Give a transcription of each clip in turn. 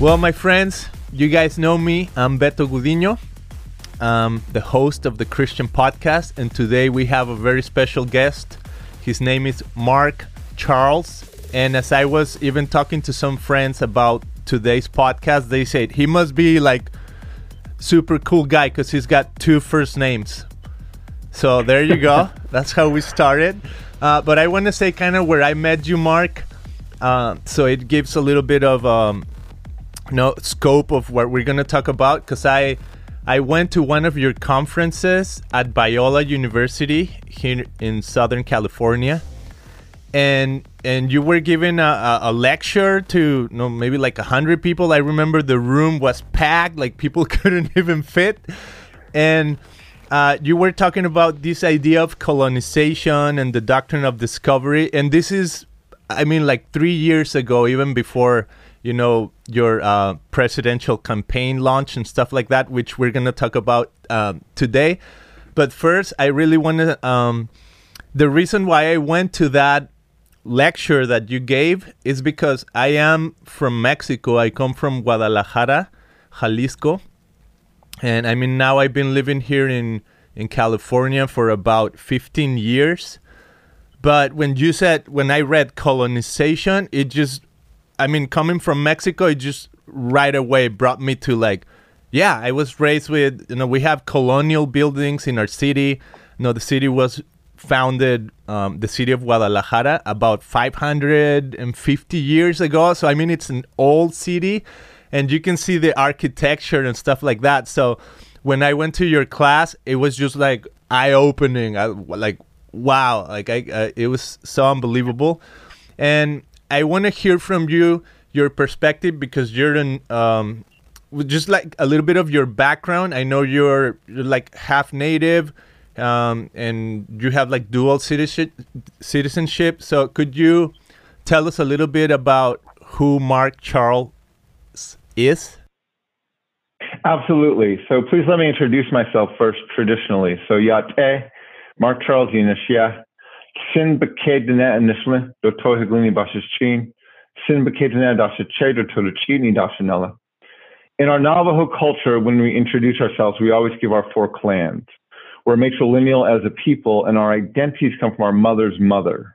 Well, my friends, you guys know me. I'm Beto Gudino. I'm the host of the Christian podcast, and today we have a very special guest. His name is Mark Charles. And as I was even talking to some friends about today's podcast, they said he must be like super cool guy because he's got two first names. So there you go. That's how we started. Uh, but I want to say kind of where I met you, Mark. Uh, so it gives a little bit of um, no scope of what we're gonna talk about because I I went to one of your conferences at Biola University here in Southern California, and and you were giving a, a, lecture to you know, maybe like hundred people. I remember the room was packed, like people couldn't even fit, and uh, you were talking about this idea of colonization and the doctrine of discovery, and this is, I mean, like three years ago, even before you know your uh, presidential campaign launch and stuff like that, which we're gonna talk about uh, today. But first, I really want to. Um, the reason why I went to that lecture that you gave is because I am from Mexico. I come from Guadalajara, Jalisco, and I mean now I've been living here in in California for about 15 years. But when you said when I read colonization, it just I mean, coming from Mexico, it just right away brought me to like, yeah, I was raised with, you know, we have colonial buildings in our city. You know, the city was founded, um, the city of Guadalajara, about 550 years ago. So, I mean, it's an old city and you can see the architecture and stuff like that. So, when I went to your class, it was just like eye opening. I, like, wow, like, I, uh, it was so unbelievable. And I want to hear from you your perspective because you're in um, just like a little bit of your background. I know you're, you're like half native, um, and you have like dual citizenship. Citizenship. So could you tell us a little bit about who Mark Charles is? Absolutely. So please let me introduce myself first traditionally. So Yate, Mark Charles Yinashia, Sin bekedene nisle do tohiglini chin. Sin bekedene dasha che do toluchini dashanella. In our Navajo culture, when we introduce ourselves, we always give our four clans. We're matrilineal as a people, and our identities come from our mother's mother.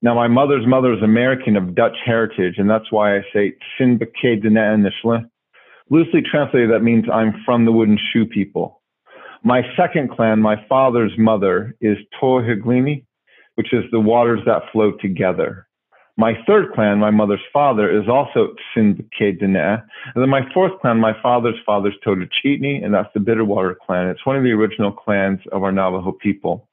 Now, my mother's mother is American of Dutch heritage, and that's why I say Sin nisle. Loosely translated, that means I'm from the wooden shoe people. My second clan, my father's mother, is Tohiglini, which is the waters that flow together. My third clan, my mother's father, is also Sindike Dene. And then my fourth clan, my father's father's Totochitni, and that's the Bitterwater clan. It's one of the original clans of our Navajo people.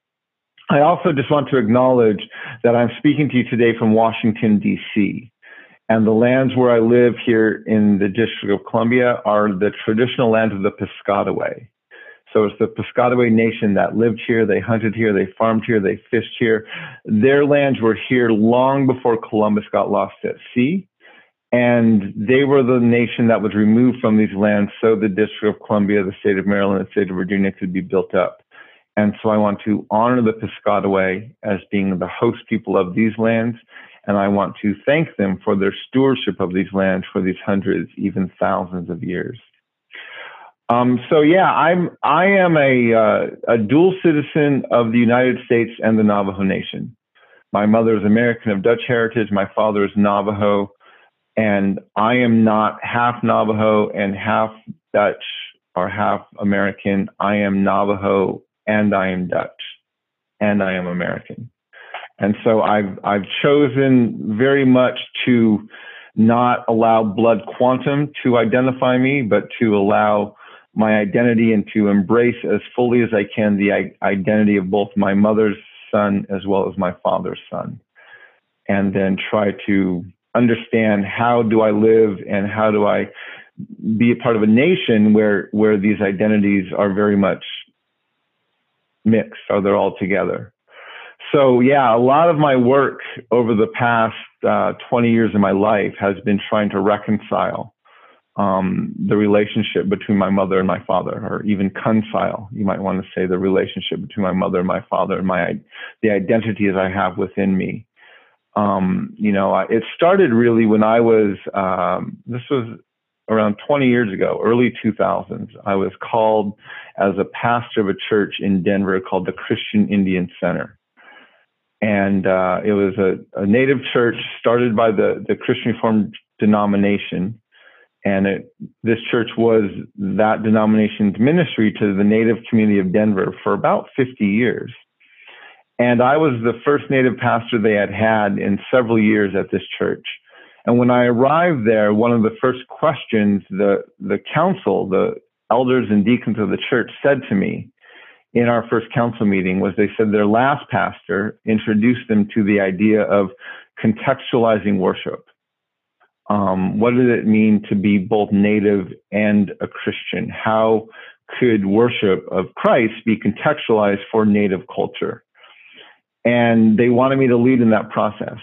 I also just want to acknowledge that I'm speaking to you today from Washington, D.C. And the lands where I live here in the District of Columbia are the traditional lands of the Piscataway. So it's the Piscataway Nation that lived here. They hunted here. They farmed here. They fished here. Their lands were here long before Columbus got lost at sea. And they were the nation that was removed from these lands so the District of Columbia, the state of Maryland, the state of Virginia could be built up. And so I want to honor the Piscataway as being the host people of these lands. And I want to thank them for their stewardship of these lands for these hundreds, even thousands of years. Um, so yeah, I'm I am a uh, a dual citizen of the United States and the Navajo Nation. My mother is American of Dutch heritage. My father is Navajo, and I am not half Navajo and half Dutch or half American. I am Navajo and I am Dutch, and I am American. And so I've I've chosen very much to not allow blood quantum to identify me, but to allow my identity and to embrace as fully as I can the identity of both my mother's son as well as my father's son. And then try to understand how do I live and how do I be a part of a nation where where these identities are very much mixed, or they're all together. So yeah, a lot of my work over the past uh, 20 years of my life has been trying to reconcile um, the relationship between my mother and my father, or even reconcile. You might want to say the relationship between my mother and my father, and my the identities I have within me. Um, you know, it started really when I was, um, this was around 20 years ago, early 2000s. I was called as a pastor of a church in Denver called the Christian Indian Center. And uh, it was a, a, native church started by the, the Christian Reformed denomination. And it, this church was that denomination's ministry to the native community of Denver for about 50 years. And I was the first native pastor they had had in several years at this church. And when I arrived there, one of the first questions the, the council, the elders and deacons of the church said to me in our first council meeting was they said their last pastor introduced them to the idea of contextualizing worship. Um, what did it mean to be both native and a Christian? How could worship of Christ be contextualized for native culture? And they wanted me to lead in that process.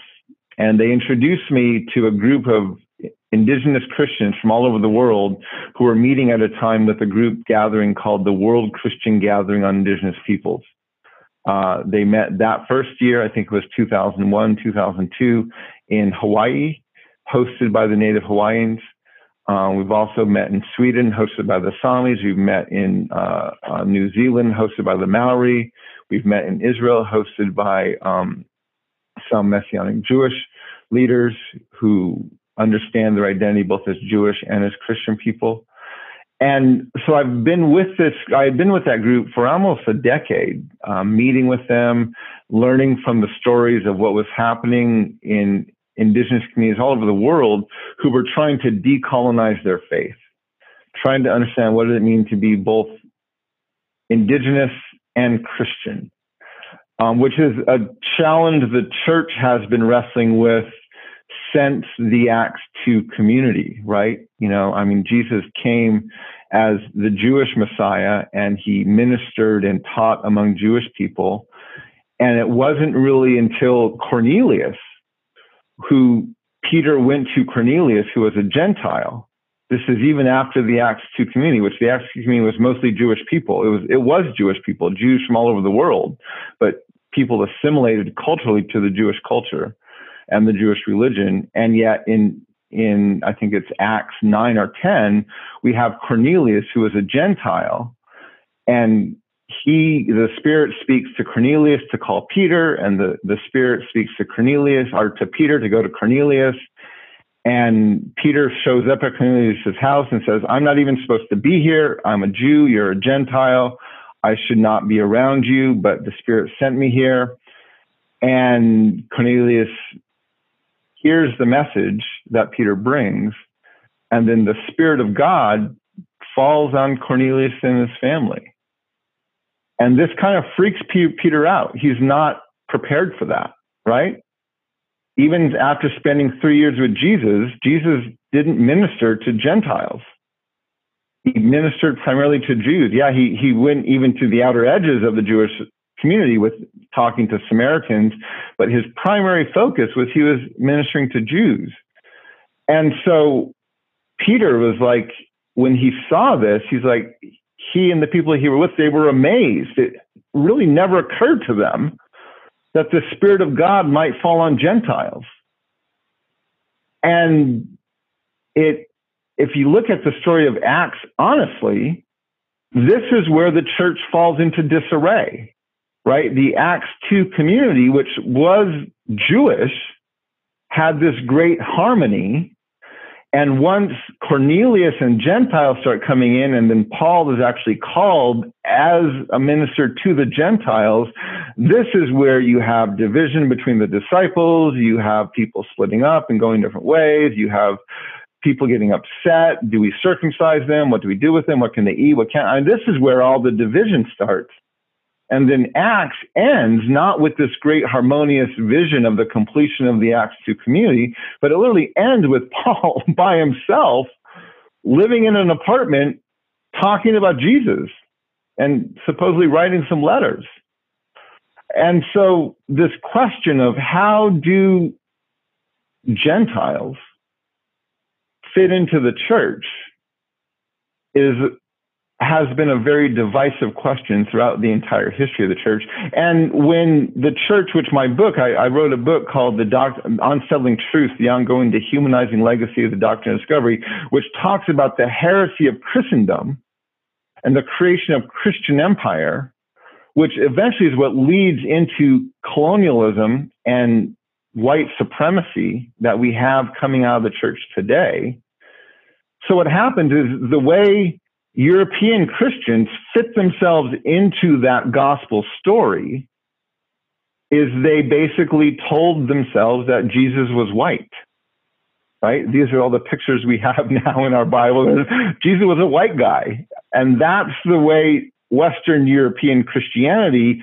And they introduced me to a group of indigenous Christians from all over the world who were meeting at a time with a group gathering called the World Christian Gathering on Indigenous Peoples. Uh, they met that first year, I think it was 2001, 2002, in Hawaii, hosted by the native Hawaiians. Uh, we've also met in Sweden, hosted by the Samis. We've met in uh, uh New Zealand, hosted by the Maori. We've met in Israel, hosted by um, some Messianic Jewish leaders who understand their identity both as Jewish and as Christian people. And so I've been with this, I've been with that group for almost a decade, um, meeting with them, learning from the stories of what was happening in indigenous communities all over the world who were trying to decolonize their faith, trying to understand what does it mean to be both indigenous and Christian, um, which is a challenge the church has been wrestling with since the Acts 2 community, right? You know, I mean, Jesus came as the Jewish Messiah and he ministered and taught among Jewish people. And it wasn't really until Cornelius, who Peter went to Cornelius, who was a Gentile. This is even after the Acts 2 community, which the Acts 2 community was mostly Jewish people. It was, it was Jewish people, Jews from all over the world, but people assimilated culturally to the Jewish culture and the Jewish religion. And yet in in I think it's Acts nine or ten, we have Cornelius who is a Gentile, and he the Spirit speaks to Cornelius to call Peter, and the the Spirit speaks to Cornelius or to Peter to go to Cornelius. And Peter shows up at Cornelius' house and says, I'm not even supposed to be here. I'm a Jew. You're a Gentile. I should not be around you, but the Spirit sent me here. And Cornelius hears the message that Peter brings, and then the Spirit of God falls on Cornelius and his family. And this kind of freaks Peter out. He's not prepared for that, right? Even after spending three years with Jesus, Jesus didn't minister to Gentiles. He ministered primarily to Jews. Yeah, he, he went even to the outer edges of the Jewish community with talking to Samaritans, but his primary focus was he was ministering to Jews. And so Peter was like, when he saw this, he's like, he and the people he were with, they were amazed. It really never occurred to them that the Spirit of God might fall on Gentiles. And it, if you look at the story of Acts, honestly, this is where the church falls into disarray right? The Acts 2 community, which was Jewish, had this great harmony. And once Cornelius and Gentiles start coming in, and then Paul is actually called as a minister to the Gentiles, this is where you have division between the disciples. You have people splitting up and going different ways. You have people getting upset. Do we circumcise them? What do we do with them? What can they eat? What can't? Mean, this is where all the division starts. And then Acts ends not with this great harmonious vision of the completion of the Acts 2 community, but it literally ends with Paul by himself living in an apartment talking about Jesus and supposedly writing some letters. And so this question of how do Gentiles fit into the church is has been a very divisive question throughout the entire history of the church. And when the church, which my book, I, I wrote a book called The Unsettling Truth, The Ongoing Dehumanizing Legacy of the Doctrine of Discovery, which talks about the heresy of Christendom and the creation of Christian empire, which eventually is what leads into colonialism and white supremacy that we have coming out of the church today. So what happens is the way European Christians fit themselves into that gospel story is they basically told themselves that Jesus was white. Right? These are all the pictures we have now in our Bible. Jesus was a white guy. And that's the way Western European Christianity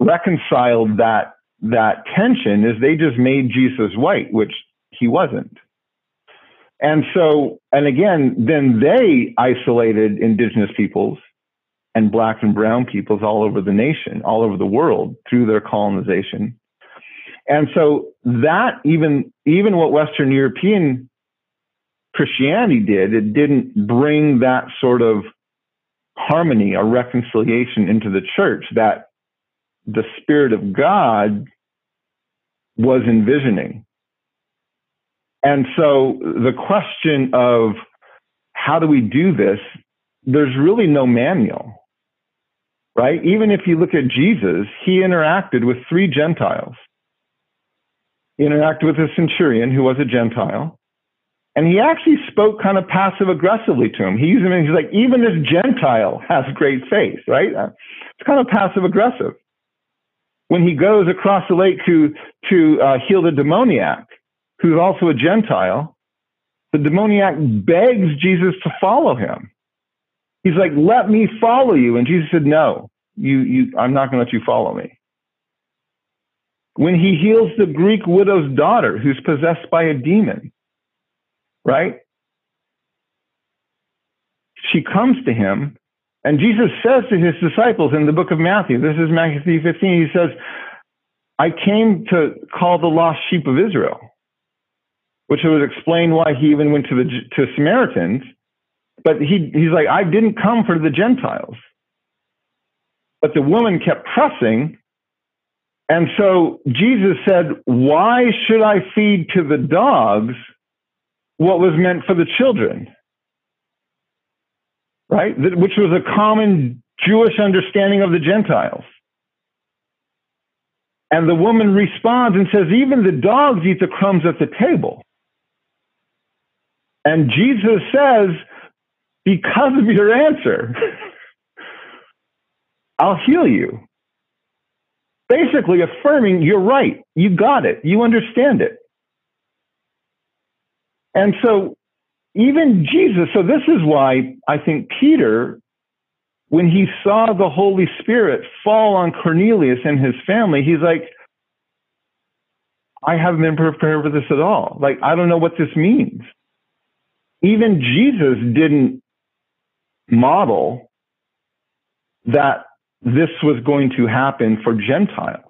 reconciled that that tension is they just made Jesus white, which he wasn't. And so, and again, then they isolated indigenous peoples and black and brown peoples all over the nation, all over the world through their colonization. And so that even, even what Western European Christianity did, it didn't bring that sort of harmony or reconciliation into the church that the Spirit of God was envisioning. And so the question of how do we do this, there's really no manual, right? Even if you look at Jesus, he interacted with three Gentiles. He interacted with a centurion who was a Gentile. And he actually spoke kind of passive aggressively to him. He used him, and he's like, even this Gentile has great faith, right? It's kind of passive aggressive. When he goes across the lake to, to uh, heal the demoniac, who's also a Gentile, the demoniac begs Jesus to follow him. He's like, let me follow you. And Jesus said, no, you, you, I'm not going to let you follow me. When he heals the Greek widow's daughter who's possessed by a demon, right? She comes to him and Jesus says to his disciples in the book of Matthew, this is Matthew 15, he says, I came to call the lost sheep of Israel which would explain why he even went to the to Samaritans. But he he's like, I didn't come for the Gentiles. But the woman kept pressing. And so Jesus said, Why should I feed to the dogs what was meant for the children? Right? Which was a common Jewish understanding of the Gentiles. And the woman responds and says, Even the dogs eat the crumbs at the table. And Jesus says, because of your answer, I'll heal you. Basically affirming you're right. You got it. You understand it. And so even Jesus, so this is why I think Peter, when he saw the Holy Spirit fall on Cornelius and his family, he's like, I haven't been prepared for this at all. Like, I don't know what this means even Jesus didn't model that this was going to happen for Gentiles.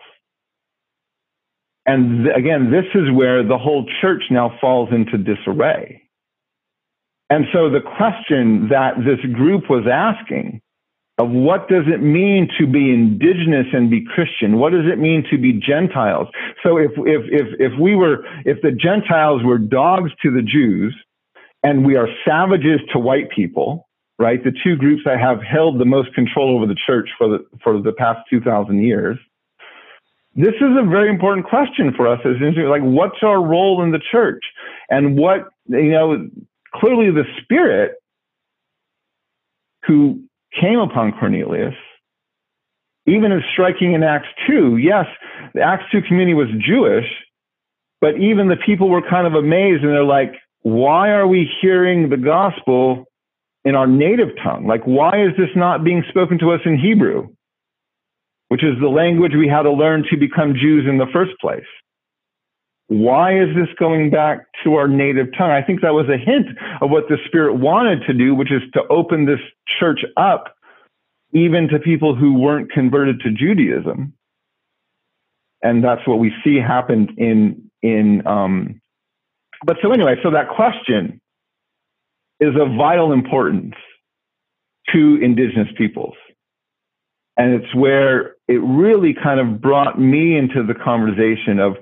And th- again, this is where the whole church now falls into disarray. And so the question that this group was asking of what does it mean to be indigenous and be Christian? What does it mean to be Gentiles? So if, if, if, if we were, if the Gentiles were dogs to the Jews and we are savages to white people, right? The two groups that have held the most control over the church for the, for the past 2,000 years. This is a very important question for us as like, what's our role in the church? And what, you know, clearly the Spirit who came upon Cornelius, even as striking in Acts 2, yes, the Acts 2 community was Jewish, but even the people were kind of amazed and they're like, why are we hearing the gospel in our native tongue? Like, why is this not being spoken to us in Hebrew, which is the language we had to learn to become Jews in the first place? Why is this going back to our native tongue? I think that was a hint of what the Spirit wanted to do, which is to open this church up even to people who weren't converted to Judaism. And that's what we see happened in, in, um, but so anyway, so that question is of vital importance to indigenous peoples. And it's where it really kind of brought me into the conversation of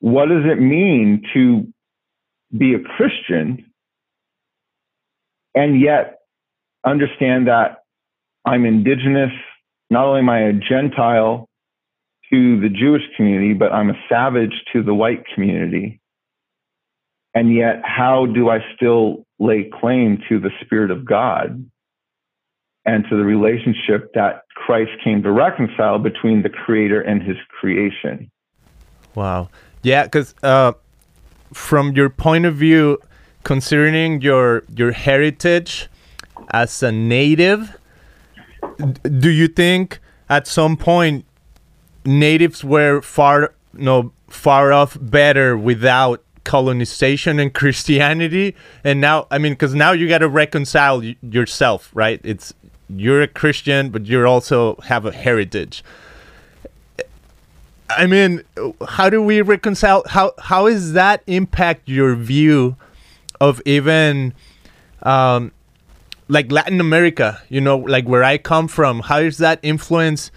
what does it mean to be a Christian and yet understand that I'm indigenous, not only am I a Gentile to the Jewish community, but I'm a savage to the white community. And yet, how do I still lay claim to the Spirit of God and to the relationship that Christ came to reconcile between the Creator and His creation? Wow. Yeah, because uh, from your point of view, concerning your your heritage as a native, do you think at some point natives were far no far off better without colonization and Christianity? And now, I mean, because now you got to reconcile y- yourself, right? It's you're a Christian, but you also have a heritage. I mean, how do we reconcile? How how does that impact your view of even um, like Latin America? You know, like where I come from. How does that influence?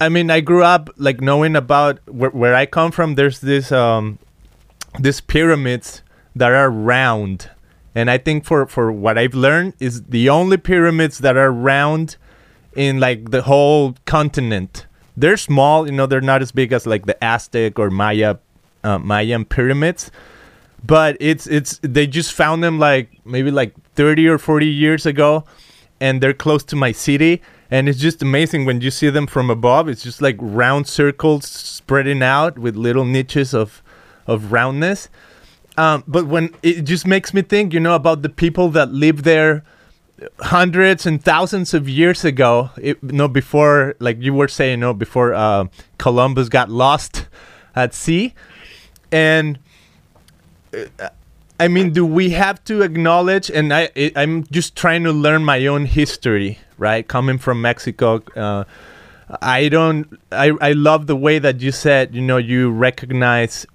I mean, I grew up like knowing about where, where I come from. There's this um, these pyramids that are round, and I think for for what I've learned is the only pyramids that are round in like the whole continent they're small, you know, they're not as big as like the Aztec or Maya uh, Mayan pyramids, but it's it's they just found them like maybe like 30 or 40 years ago and they're close to my city. And it's just amazing when you see them from above it's just like round circles spreading out with little niches of of roundness um, but when it just makes me think you know about the people that live there hundreds and thousands of years ago, it, you know, before, like you were saying, you know, before uh, Columbus got lost at sea, and uh, I mean, do we have to acknowledge? And I, I'm just trying to learn my own history, right? Coming from Mexico, uh, I don't. I I love the way that you said, you know, you recognize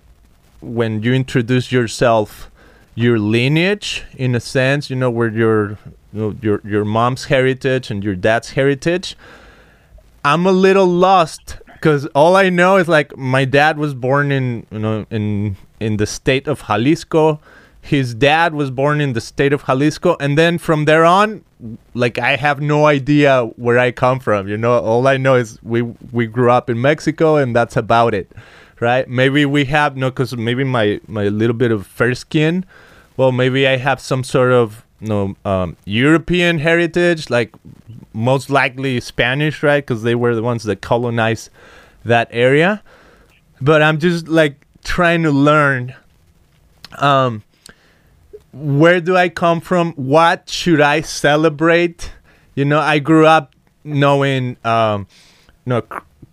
when you introduce yourself your lineage in a sense you know where your you know, your your mom's heritage and your dad's heritage. I'm a little lost because all I know is like my dad was born in you know in in the state of Jalisco. His dad was born in the state of Jalisco, and then from there on, like I have no idea where I come from. You know, all I know is we we grew up in Mexico, and that's about it, right? Maybe we have no, because maybe my my little bit of fair skin. Well, maybe I have some sort of no um, European heritage, like most likely Spanish, right? Because they were the ones that colonized that area. But I'm just like trying to learn. Um, where do I come from? What should I celebrate? You know, I grew up knowing, um, you know,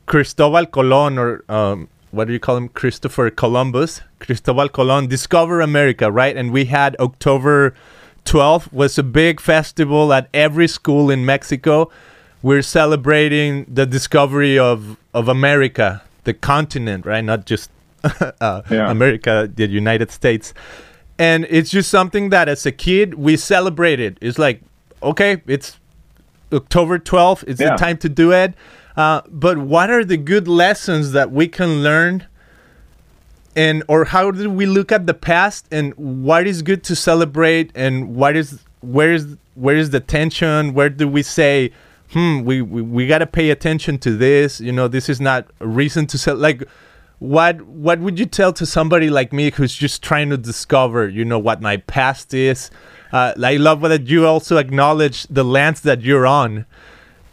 Cristobal Colon or um, what do you call him? Christopher Columbus. Cristobal Colon discover America, right? And we had October 12th was a big festival at every school in Mexico. We're celebrating the discovery of, of America, the continent, right? Not just uh, yeah. America, the United States. And it's just something that as a kid we celebrated. It's like, okay, it's October 12th, it's yeah. the time to do it. Uh, but what are the good lessons that we can learn and or how do we look at the past and what is good to celebrate and what is where is where is the tension? Where do we say hmm we we, we got to pay attention to this. You know this is not a reason to sell like what what would you tell to somebody like me who's just trying to discover you know what my past is? Uh, i love that you also acknowledge the lands that you're on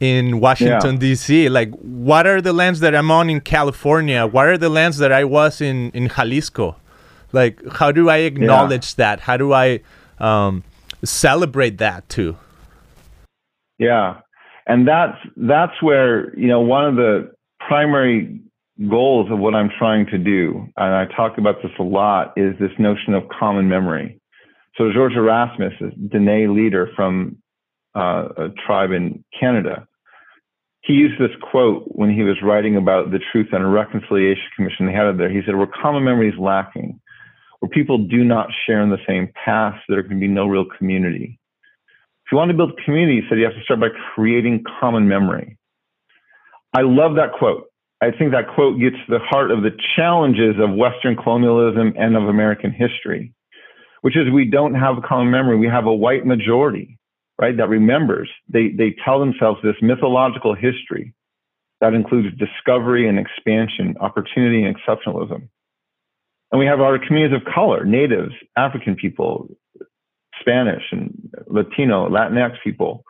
in Washington yeah. D.C. Like, what are the lands that I'm on in California? What are the lands that I was in in Jalisco? Like, how do I acknowledge yeah. that? How do I um, celebrate that too? Yeah, and that's that's where you know one of the primary goals of what I'm trying to do, and I talk about this a lot, is this notion of common memory. So George Erasmus, a Dene leader from uh, a tribe in Canada. He used this quote when he was writing about the Truth and Reconciliation Commission. They had it there. He said, "Where common memory is lacking, where people do not share in the same past, there can be no real community." If you want to build community, he said you have to start by creating common memory. I love that quote. I think that quote gets to the heart of the challenges of Western colonialism and of American history, which is we don't have a common memory. We have a white majority, right, that remembers. They, they tell themselves this mythological history that includes discovery and expansion, opportunity and exceptionalism. And we have our communities of color, natives, African people, Spanish and Latino, Latinx people,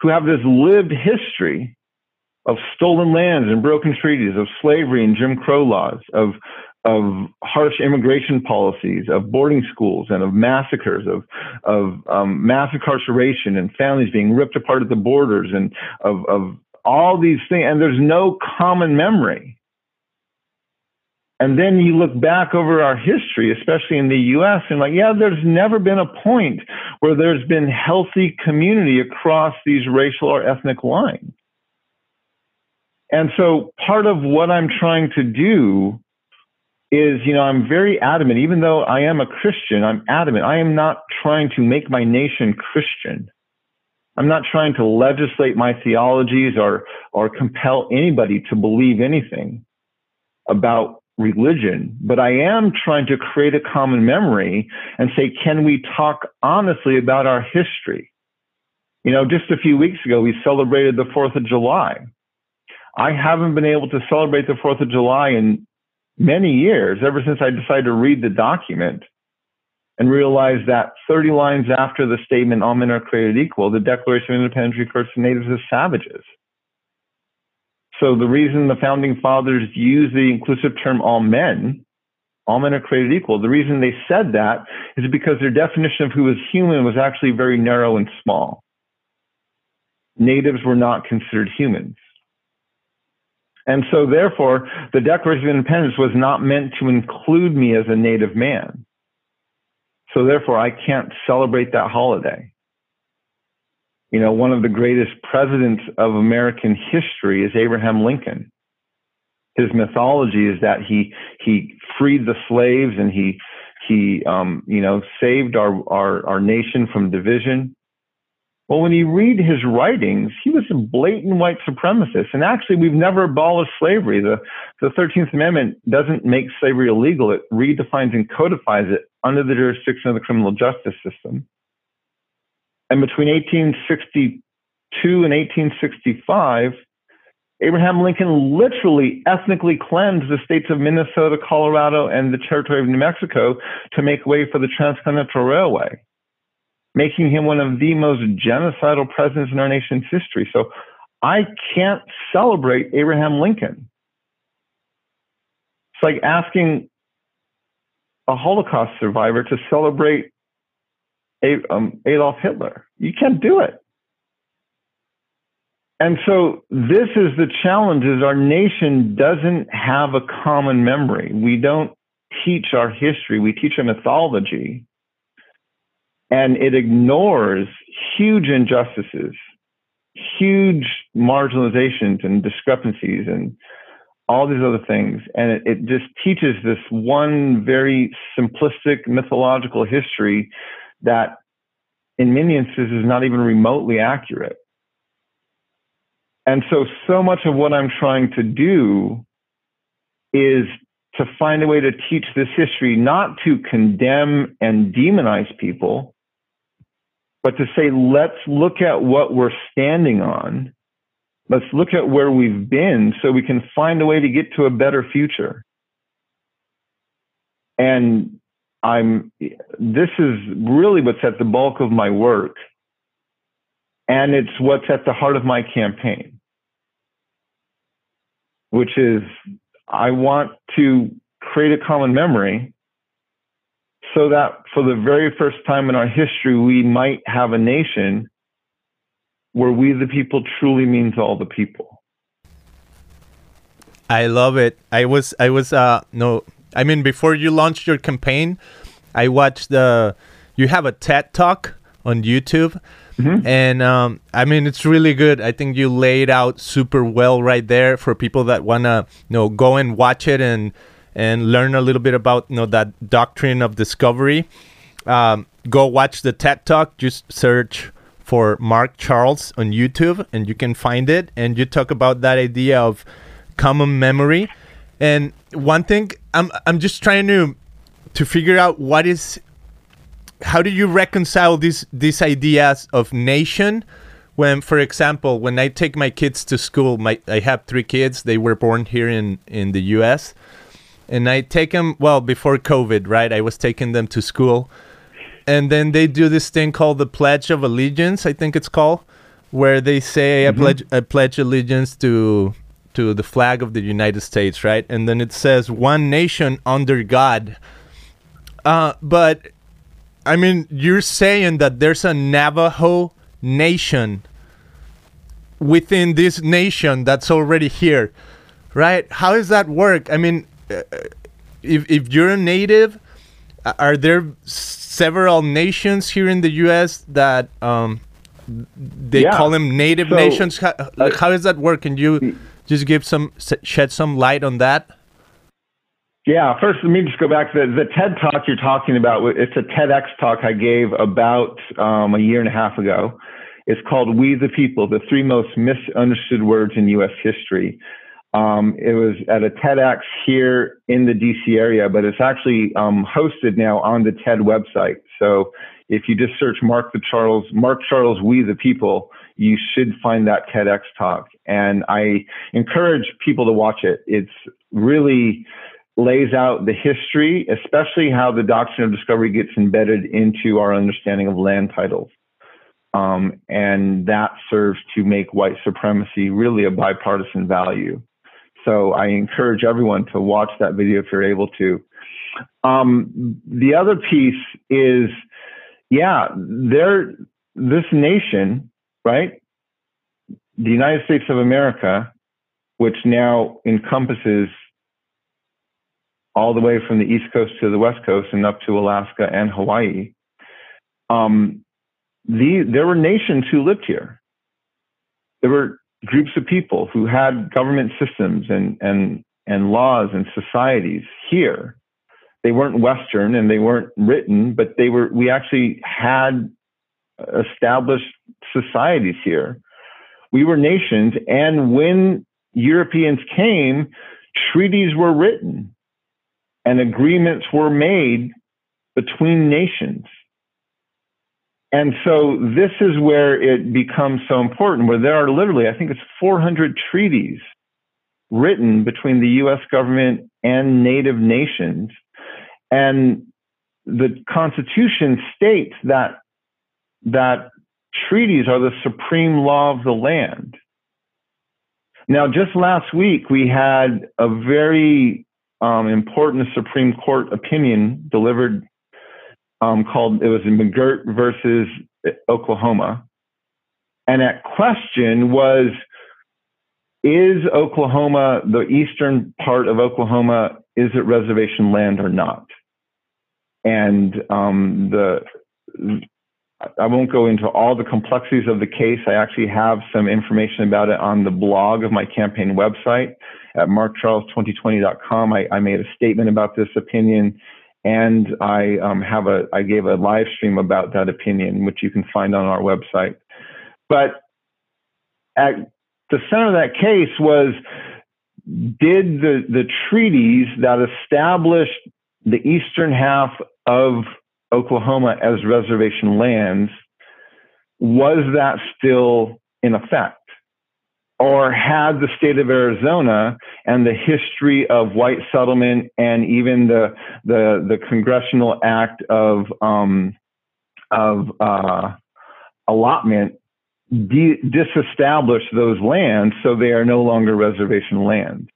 who have this lived history of stolen lands and broken treaties, of slavery and Jim Crow laws, of of harsh immigration policies, of boarding schools, and of massacres, of of um, mass incarceration, and families being ripped apart at the borders, and of of all these things. And there's no common memory. And then you look back over our history, especially in the US, and like, yeah, there's never been a point where there's been healthy community across these racial or ethnic lines. And so part of what I'm trying to do is, you know, I'm very adamant, even though I am a Christian, I'm adamant. I am not trying to make my nation Christian. I'm not trying to legislate my theologies or, or compel anybody to believe anything about religion, but I am trying to create a common memory and say, can we talk honestly about our history? You know, just a few weeks ago, we celebrated the 4th of July. I haven't been able to celebrate the 4th of July in many years, ever since I decided to read the document and realize that 30 lines after the statement, all men are created equal, the Declaration of Independence refers to natives as savages. So the reason the founding fathers used the inclusive term all men, all men are created equal, the reason they said that is because their definition of who was human was actually very narrow and small. Natives were not considered humans. And so, therefore, the Declaration of Independence was not meant to include me as a Native man. So, therefore, I can't celebrate that holiday. You know, one of the greatest presidents of American history is Abraham Lincoln. His mythology is that he he freed the slaves and he he um, you know saved our, our our nation from division. Well, when you read his writings, he was a blatant white supremacist. And actually, we've never abolished slavery. The, the 13th Amendment doesn't make slavery illegal. It redefines and codifies it under the jurisdiction of the criminal justice system. And between 1862 and 1865, Abraham Lincoln literally ethnically cleansed the states of Minnesota, Colorado, and the territory of New Mexico to make way for the Transcontinental Railway making him one of the most genocidal presidents in our nation's history. So I can't celebrate Abraham Lincoln. It's like asking a Holocaust survivor to celebrate um, Adolf Hitler. You can't do it. And so this is the challenge is our nation doesn't have a common memory. We don't teach our history. We teach a mythology and it ignores huge injustices, huge marginalizations and discrepancies and all these other things. And it, it just teaches this one very simplistic mythological history that in many instances is not even remotely accurate. And so, so much of what I'm trying to do is to find a way to teach this history, not to condemn and demonize people, but to say, let's look at what we're standing on. Let's look at where we've been so we can find a way to get to a better future. And I'm, this is really what's at the bulk of my work. And it's what's at the heart of my campaign, which is I want to create a common memory so that for the very first time in our history, we might have a nation where we the people truly means all the people. I love it. I was, I was, uh, no, I mean, before you launched your campaign, I watched the, you have a TED talk on YouTube. Mm-hmm. And um, I mean, it's really good. I think you laid out super well right there for people that want to, you know, go and watch it and and learn a little bit about you know that doctrine of discovery, um, go watch the TED Talk. Just search for Mark Charles on YouTube, and you can find it. And you talk about that idea of common memory. And one thing I'm I'm just trying to to figure out what is how do you reconcile these these ideas of nation when for example when i take my kids to school my i have three kids they were born here in in the us and i take them well before covid right i was taking them to school and then they do this thing called the pledge of allegiance i think it's called where they say Mm-hmm. i pledge i pledge allegiance to to the flag of the united states right and then it says one nation under god uh, but I mean, you're saying that there's a Navajo nation within this nation that's already here, right? How does that work? I mean, if if you're a native, are there several nations here in the U.S. that um, they Yeah. call them native So, nations? How, uh, how does that work? Can you just give some shed some light on that? Yeah, first, let me just go back to the, the TED talk you're talking about. It's a TEDx talk I gave about um, a year and a half ago. It's called We the People, the three most misunderstood words in U.S. history. Um, it was at a TEDx here in the DC area, but it's actually um, hosted now on the TED website. So if you just search Mark the Charles, Mark Charles, We the People, you should find that TEDx talk. And I encourage people to watch it. It's really lays out the history, especially how the doctrine of discovery gets embedded into our understanding of land titles. Um, and that serves to make white supremacy really a bipartisan value. So I encourage everyone to watch that video if you're able to. Um, the other piece is, yeah, there, this nation, right? The United States of America, which now encompasses all the way from the East Coast to the West Coast and up to Alaska and Hawaii. Um, the, there were nations who lived here. There were groups of people who had government systems and, and, and laws and societies here. They weren't Western and they weren't written, but they were, we actually had established societies here. We were nations. And when Europeans came, treaties were written and agreements were made between nations. And so this is where it becomes so important, where there are literally, I think it's 400 treaties written between the US government and native nations. And the Constitution states that, that treaties are the supreme law of the land. Now, just last week, we had a very um, important Supreme Court opinion delivered um, called it was McGirt versus Oklahoma, and that question was: Is Oklahoma the eastern part of Oklahoma? Is it reservation land or not? And um, the I won't go into all the complexities of the case. I actually have some information about it on the blog of my campaign website at markcharles2020.com. I, I made a statement about this opinion, and I um, have a I gave a live stream about that opinion, which you can find on our website. But at the center of that case was did the the treaties that established the eastern half of Oklahoma as reservation lands, was that still in effect? Or had the state of Arizona and the history of white settlement and even the the, the congressional act of um, of uh, allotment de- disestablished those lands so they are no longer reservation lands?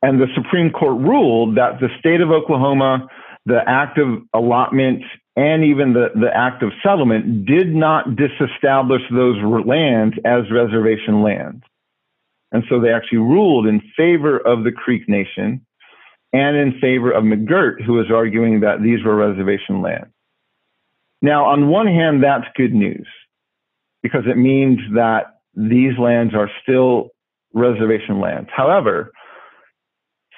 And the Supreme Court ruled that the state of Oklahoma the act of allotment and even the, the act of settlement did not disestablish those lands as reservation lands. And so they actually ruled in favor of the Creek Nation and in favor of McGirt, who was arguing that these were reservation lands. Now, on one hand, that's good news because it means that these lands are still reservation lands. However,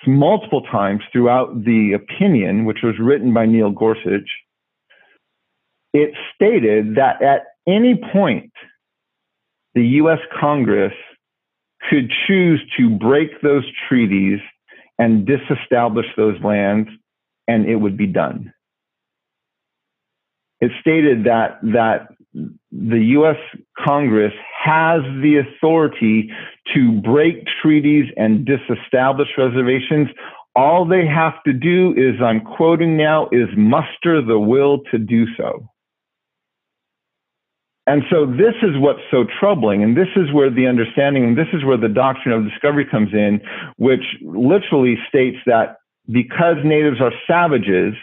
multiple times throughout the opinion, which was written by Neil Gorsuch, it stated that at any point, the U.S. Congress could choose to break those treaties and disestablish those lands, and it would be done. It stated that that the U.S. Congress has the authority to break treaties and disestablish reservations. All they have to do is, I'm quoting now, is muster the will to do so. And so this is what's so troubling. And this is where the understanding, and this is where the doctrine of discovery comes in, which literally states that because natives are savages,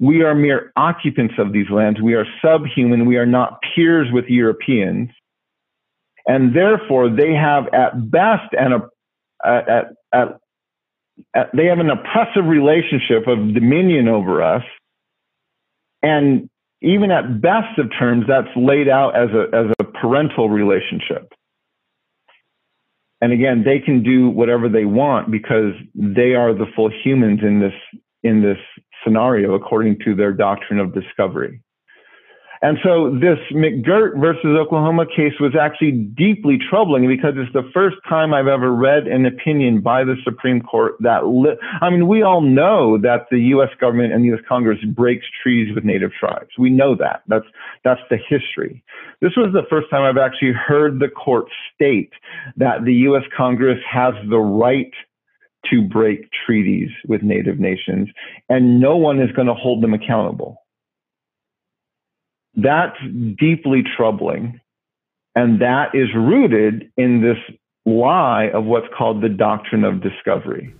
we are mere occupants of these lands. We are subhuman. We are not peers with Europeans. And therefore, they have at best and uh, at, at, at, they have an oppressive relationship of dominion over us. And even at best of terms, that's laid out as a, as a parental relationship. And again, they can do whatever they want because they are the full humans in this, in this scenario according to their doctrine of discovery. And so this McGirt versus Oklahoma case was actually deeply troubling because it's the first time I've ever read an opinion by the Supreme Court that, li- I mean, we all know that the U.S. government and the U.S. Congress breaks treaties with native tribes. We know that. That's, that's the history. This was the first time I've actually heard the court state that the U.S. Congress has the right to break treaties with native nations and no one is going to hold them accountable. That's deeply troubling. And that is rooted in this lie of what's called the doctrine of discovery.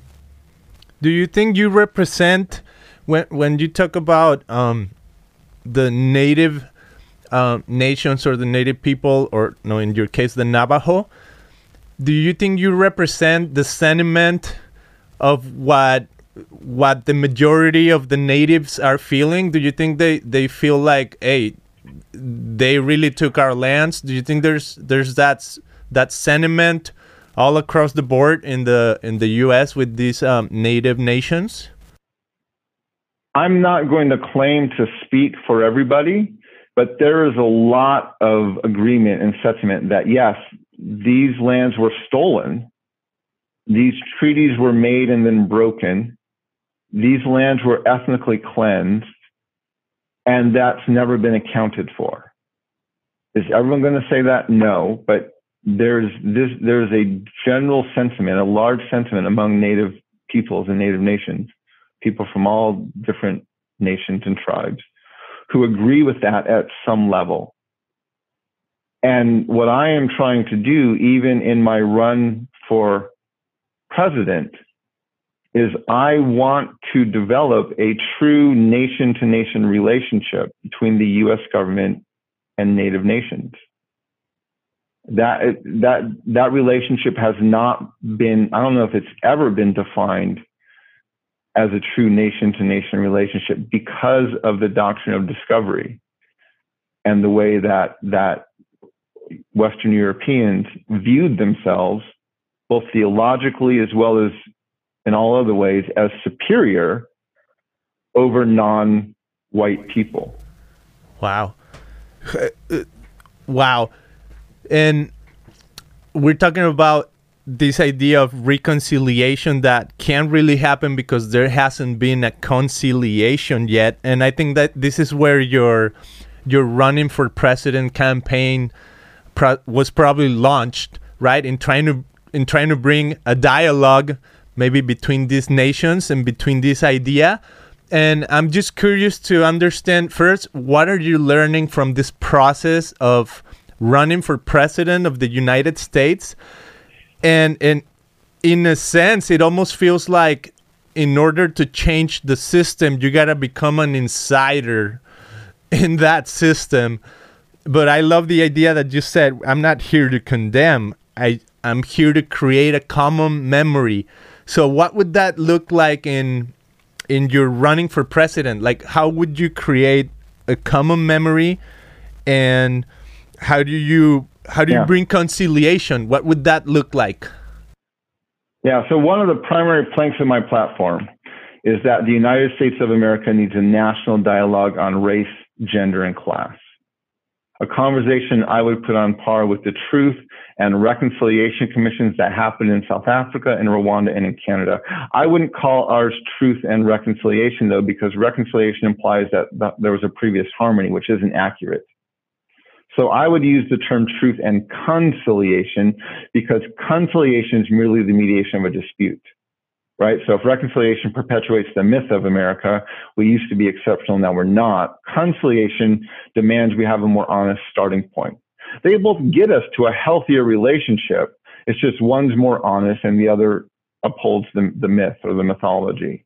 Do you think you represent, when, when you talk about um, the native uh, nations or the native people, or no, in your case, the Navajo, do you think you represent the sentiment of what what the majority of the natives are feeling? Do you think they, they feel like, hey, they really took our lands? Do you think there's there's that that sentiment all across the board in the in the U.S. with these um, native nations? I'm not going to claim to speak for everybody, but there is a lot of agreement and sentiment that yes, these lands were stolen. These treaties were made and then broken. These lands were ethnically cleansed and that's never been accounted for. Is everyone going to say that? No, but there's this there's a general sentiment, a large sentiment among native peoples and native nations, people from all different nations and tribes who agree with that at some level. And what I am trying to do, even in my run for president, is I want to develop a true nation to nation relationship between the US government and native nations. That, that, that relationship has not been, I don't know if it's ever been defined as a true nation to nation relationship because of the doctrine of discovery and the way that, that Western Europeans viewed themselves both theologically as well as in all other ways as superior over non white people. Wow. wow. And we're talking about this idea of reconciliation that can't really happen because there hasn't been a conciliation yet and i think that this is where your your running for president campaign pro- was probably launched right in trying to in trying to bring a dialogue maybe between these nations and between this idea. And I'm just curious to understand first, what are you learning from this process of running for president of the United States? And, and in a sense, it almost feels like in order to change the system, you got to become an insider in that system. But I love the idea that you said, I'm not here to condemn. I, I'm here to create a common memory so what would that look like in in your running for president? Like how would you create a common memory and how do you how do you bring conciliation? What would that look like? Yeah, so one of the primary planks of my platform is that the United States of America needs a national dialogue on race, gender, and class. A conversation I would put on par with the truth and reconciliation commissions that happen in South Africa and Rwanda and in Canada. I wouldn't call ours truth and reconciliation though, because reconciliation implies that there was a previous harmony, which isn't accurate. So I would use the term truth and conciliation because conciliation is merely the mediation of a dispute right? So if reconciliation perpetuates the myth of America, we used to be exceptional, now we're not. Conciliation demands we have a more honest starting point. They both get us to a healthier relationship. It's just one's more honest and the other upholds the, the myth or the mythology.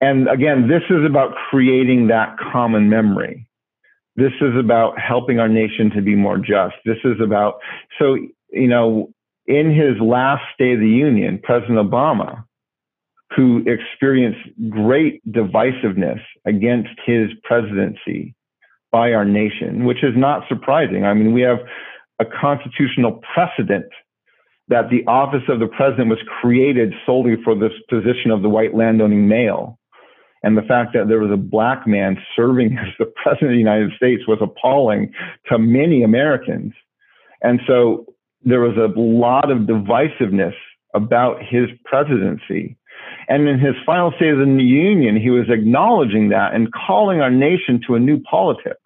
And again, this is about creating that common memory. This is about helping our nation to be more just. This is about, so, you know, in his last State of the Union, President Obama, who experienced great divisiveness against his presidency by our nation, which is not surprising. I mean, we have a constitutional precedent that the office of the president was created solely for this position of the white landowning male. And the fact that there was a black man serving as the president of the United States was appalling to many Americans. And so there was a lot of divisiveness about his presidency. And in his final State of the Union, he was acknowledging that and calling our nation to a new politics.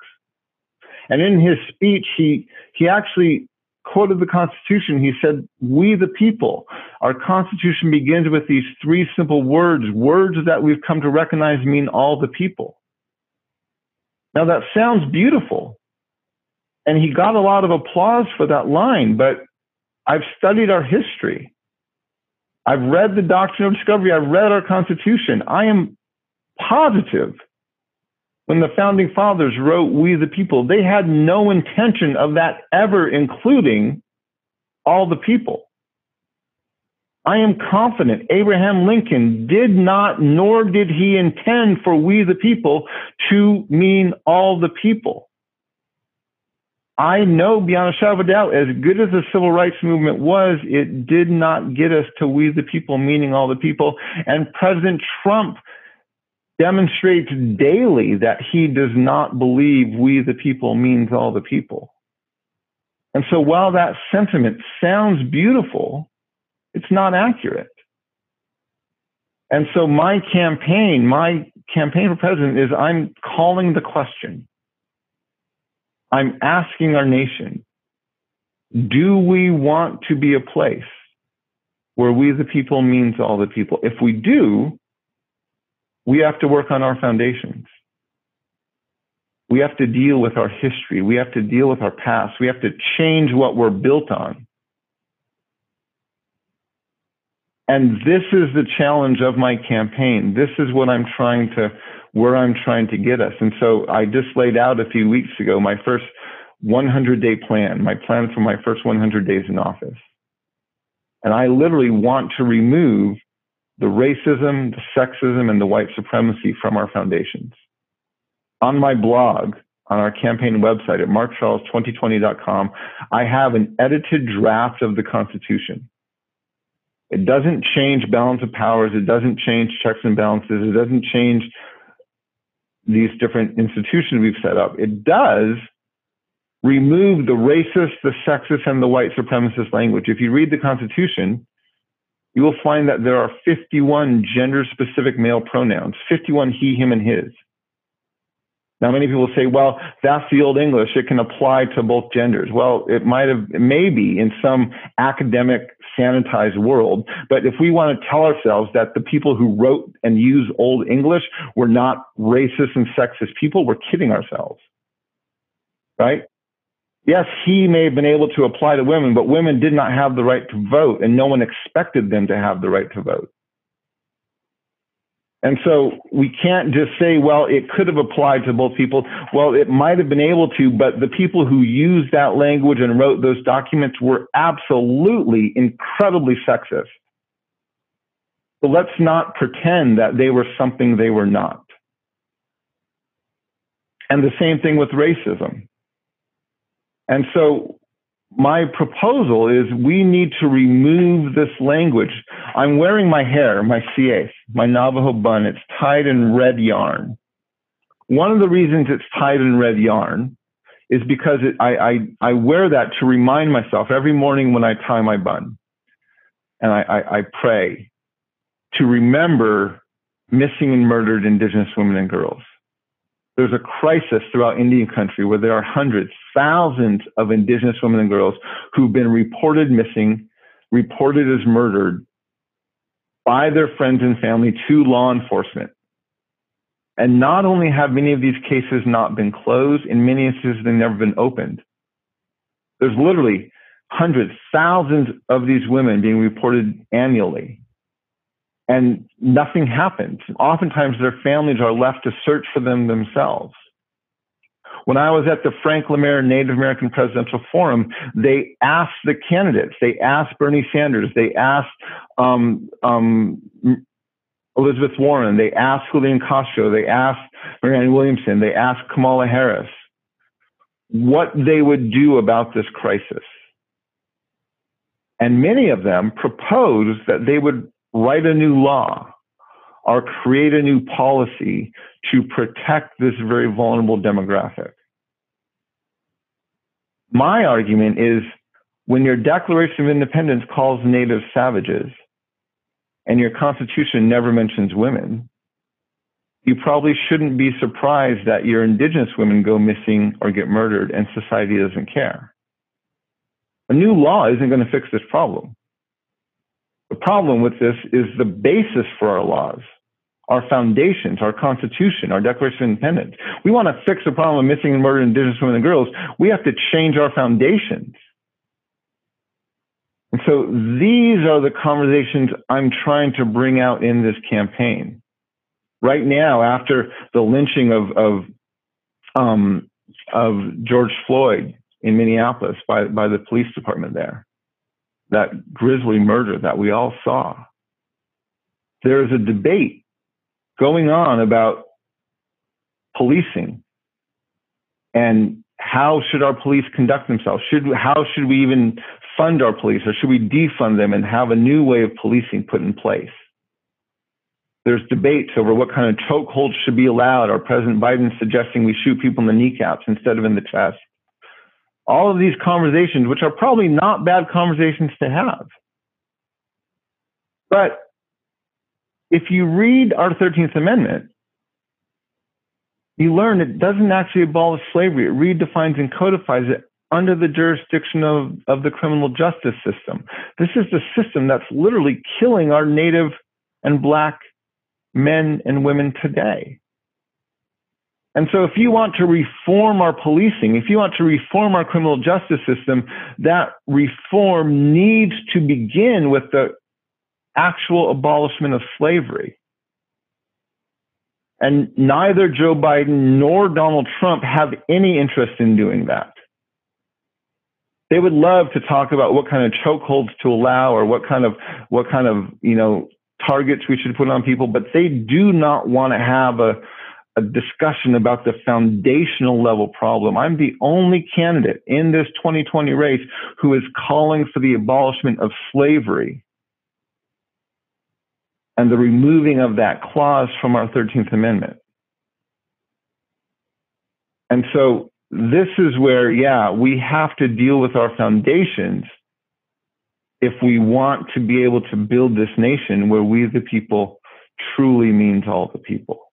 And in his speech, he, he actually quoted the Constitution. He said, We the people. Our Constitution begins with these three simple words, words that we've come to recognize mean all the people. Now that sounds beautiful. And he got a lot of applause for that line, but I've studied our history. I've read the Doctrine of Discovery. I've read our Constitution. I am positive when the founding fathers wrote We the People, they had no intention of that ever including all the people. I am confident Abraham Lincoln did not, nor did he intend for we the people to mean all the people. I know beyond a shadow of a doubt, as good as the civil rights movement was, it did not get us to we the people, meaning all the people. And President Trump demonstrates daily that he does not believe we the people means all the people. And so while that sentiment sounds beautiful, it's not accurate. And so my campaign, my campaign for president is I'm calling the question. I'm asking our nation, do we want to be a place where we the people means all the people? If we do, we have to work on our foundations. We have to deal with our history. We have to deal with our past. We have to change what we're built on. And this is the challenge of my campaign. This is what I'm trying to where I'm trying to get us. And so I just laid out a few weeks ago my first 100 day plan, my plan for my first 100 days in office. And I literally want to remove the racism, the sexism, and the white supremacy from our foundations. On my blog, on our campaign website at markcharles2020.com, I have an edited draft of the Constitution. It doesn't change balance of powers. It doesn't change checks and balances. It doesn't change these different institutions we've set up. It does remove the racist, the sexist, and the white supremacist language. If you read the Constitution, you will find that there are 51 gender specific male pronouns, 51 he, him, and his. Now, many people say, well, that's the old English. It can apply to both genders. Well, it might have, maybe in some academic sanitized world. But if we want to tell ourselves that the people who wrote and used old English were not racist and sexist people, we're kidding ourselves. Right? Yes, he may have been able to apply to women, but women did not have the right to vote, and no one expected them to have the right to vote. And so we can't just say, well, it could have applied to both people. Well, it might have been able to, but the people who used that language and wrote those documents were absolutely incredibly sexist. But let's not pretend that they were something they were not. And the same thing with racism. And so my proposal is we need to remove this language. I'm wearing my hair, my tsiiyéél, my Navajo bun. It's tied in red yarn. One of the reasons it's tied in red yarn is because it, I, I, I wear that to remind myself every morning when I tie my bun and I, I, I pray to remember missing and murdered indigenous women and girls. There's a crisis throughout Indian country where there are hundreds, thousands of indigenous women and girls who've been reported missing, reported as murdered by their friends and family to law enforcement. And not only have many of these cases not been closed, in many instances, they've never been opened. There's literally hundreds, thousands of these women being reported annually. And nothing happens. Oftentimes, their families are left to search for them themselves. When I was at the Frank LaMere Native American Presidential Forum, they asked the candidates, they asked Bernie Sanders, they asked um, um, Elizabeth Warren, they asked Julian Castro, they asked Marianne Williamson, they asked Kamala Harris what they would do about this crisis. And many of them proposed that they would write a new law or create a new policy to protect this very vulnerable demographic. My argument is when your Declaration of Independence calls natives savages, and your constitution never mentions women, you probably shouldn't be surprised that your indigenous women go missing or get murdered and society doesn't care. A new law isn't going to fix this problem. The problem with this is the basis for our laws, our foundations, our constitution, our Declaration of Independence. We want to fix the problem of missing and murdered indigenous women and girls. We have to change our foundations. And so these are the conversations I'm trying to bring out in this campaign. Right now, after the lynching of of, um, of George Floyd in Minneapolis by, by the police department there, that grisly murder that we all saw, there is a debate going on about policing and how should our police conduct themselves? Should how should we even fund our police, or should we defund them and have a new way of policing put in place? There's debates over what kind of chokeholds should be allowed. Or President Biden suggesting we shoot people in the kneecaps instead of in the chest. All of these conversations, which are probably not bad conversations to have. But if you read our 13th Amendment, you learn it doesn't actually abolish slavery. It redefines and codifies it under the jurisdiction of, of the criminal justice system. This is the system that's literally killing our native and black men and women today. And so if you want to reform our policing, if you want to reform our criminal justice system, that reform needs to begin with the actual abolishment of slavery. And neither Joe Biden nor Donald Trump have any interest in doing that. They would love to talk about what kind of chokeholds to allow or what kind of what kind of you know targets we should put on people, but they do not want to have a, a discussion about the foundational level problem. I'm the only candidate in this 2020 race who is calling for the abolishment of slavery and the removing of that clause from our 13th Amendment. And so this is where, yeah, we have to deal with our foundations if we want to be able to build this nation where we, the people, truly means all the people.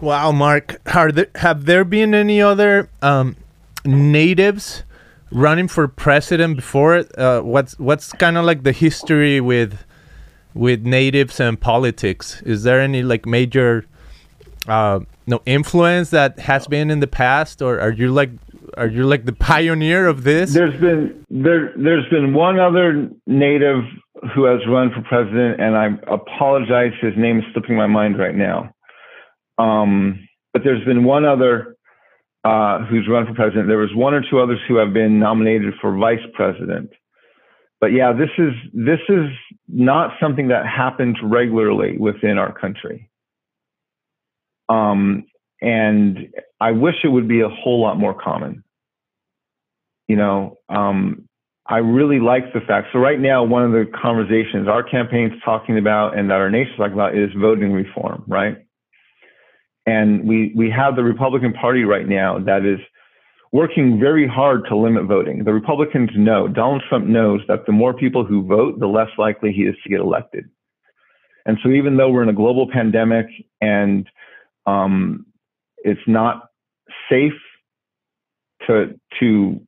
Wow, Mark, there, have there been any other um, natives running for president before? Uh, what's what's kind of like the history with with natives and politics? Is there any like major uh, no influence that has been in the past, or are you like are you like the pioneer of this? There's been there there's been one other native who has run for president, and I apologize, his name is slipping my mind right now. Um, but there's been one other uh, who's run for president. There was one or two others who have been nominated for vice president. But yeah, this is this is not something that happens regularly within our country. Um, and I wish it would be a whole lot more common. You know, um, I really like the fact. So right now, one of the conversations our campaign's talking about and that our nation's talking about is voting reform, right? And we, we have the Republican Party right now that is working very hard to limit voting. The Republicans know, Donald Trump knows that the more people who vote, the less likely he is to get elected. And so even though we're in a global pandemic and um, it's not safe to to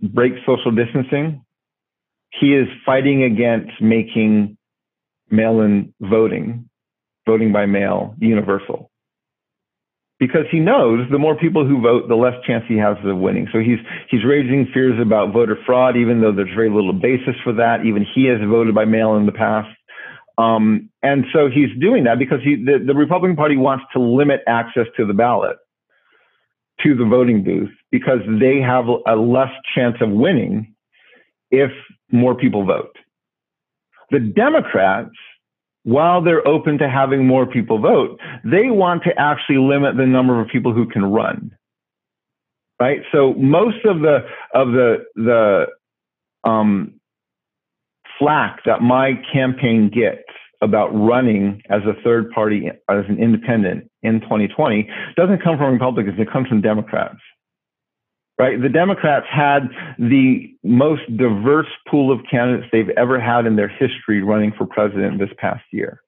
break social distancing, he is fighting against making mail-in voting, voting by mail, universal. Because he knows the more people who vote, the less chance he has of winning. So he's he's raising fears about voter fraud, even though there's very little basis for that. Even he has voted by mail in the past. Um, and so he's doing that because he, the, the Republican Party wants to limit access to the ballot, to the voting booth, because they have a less chance of winning if more people vote. The Democrats, while they're open to having more people vote, they want to actually limit the number of people who can run. Right. So most of the of the the um, flack that my campaign gets about running as a third party, as an independent in 2020, doesn't come from Republicans, it comes from Democrats. Right? The Democrats had the most diverse pool of candidates they've ever had in their history running for president this past year.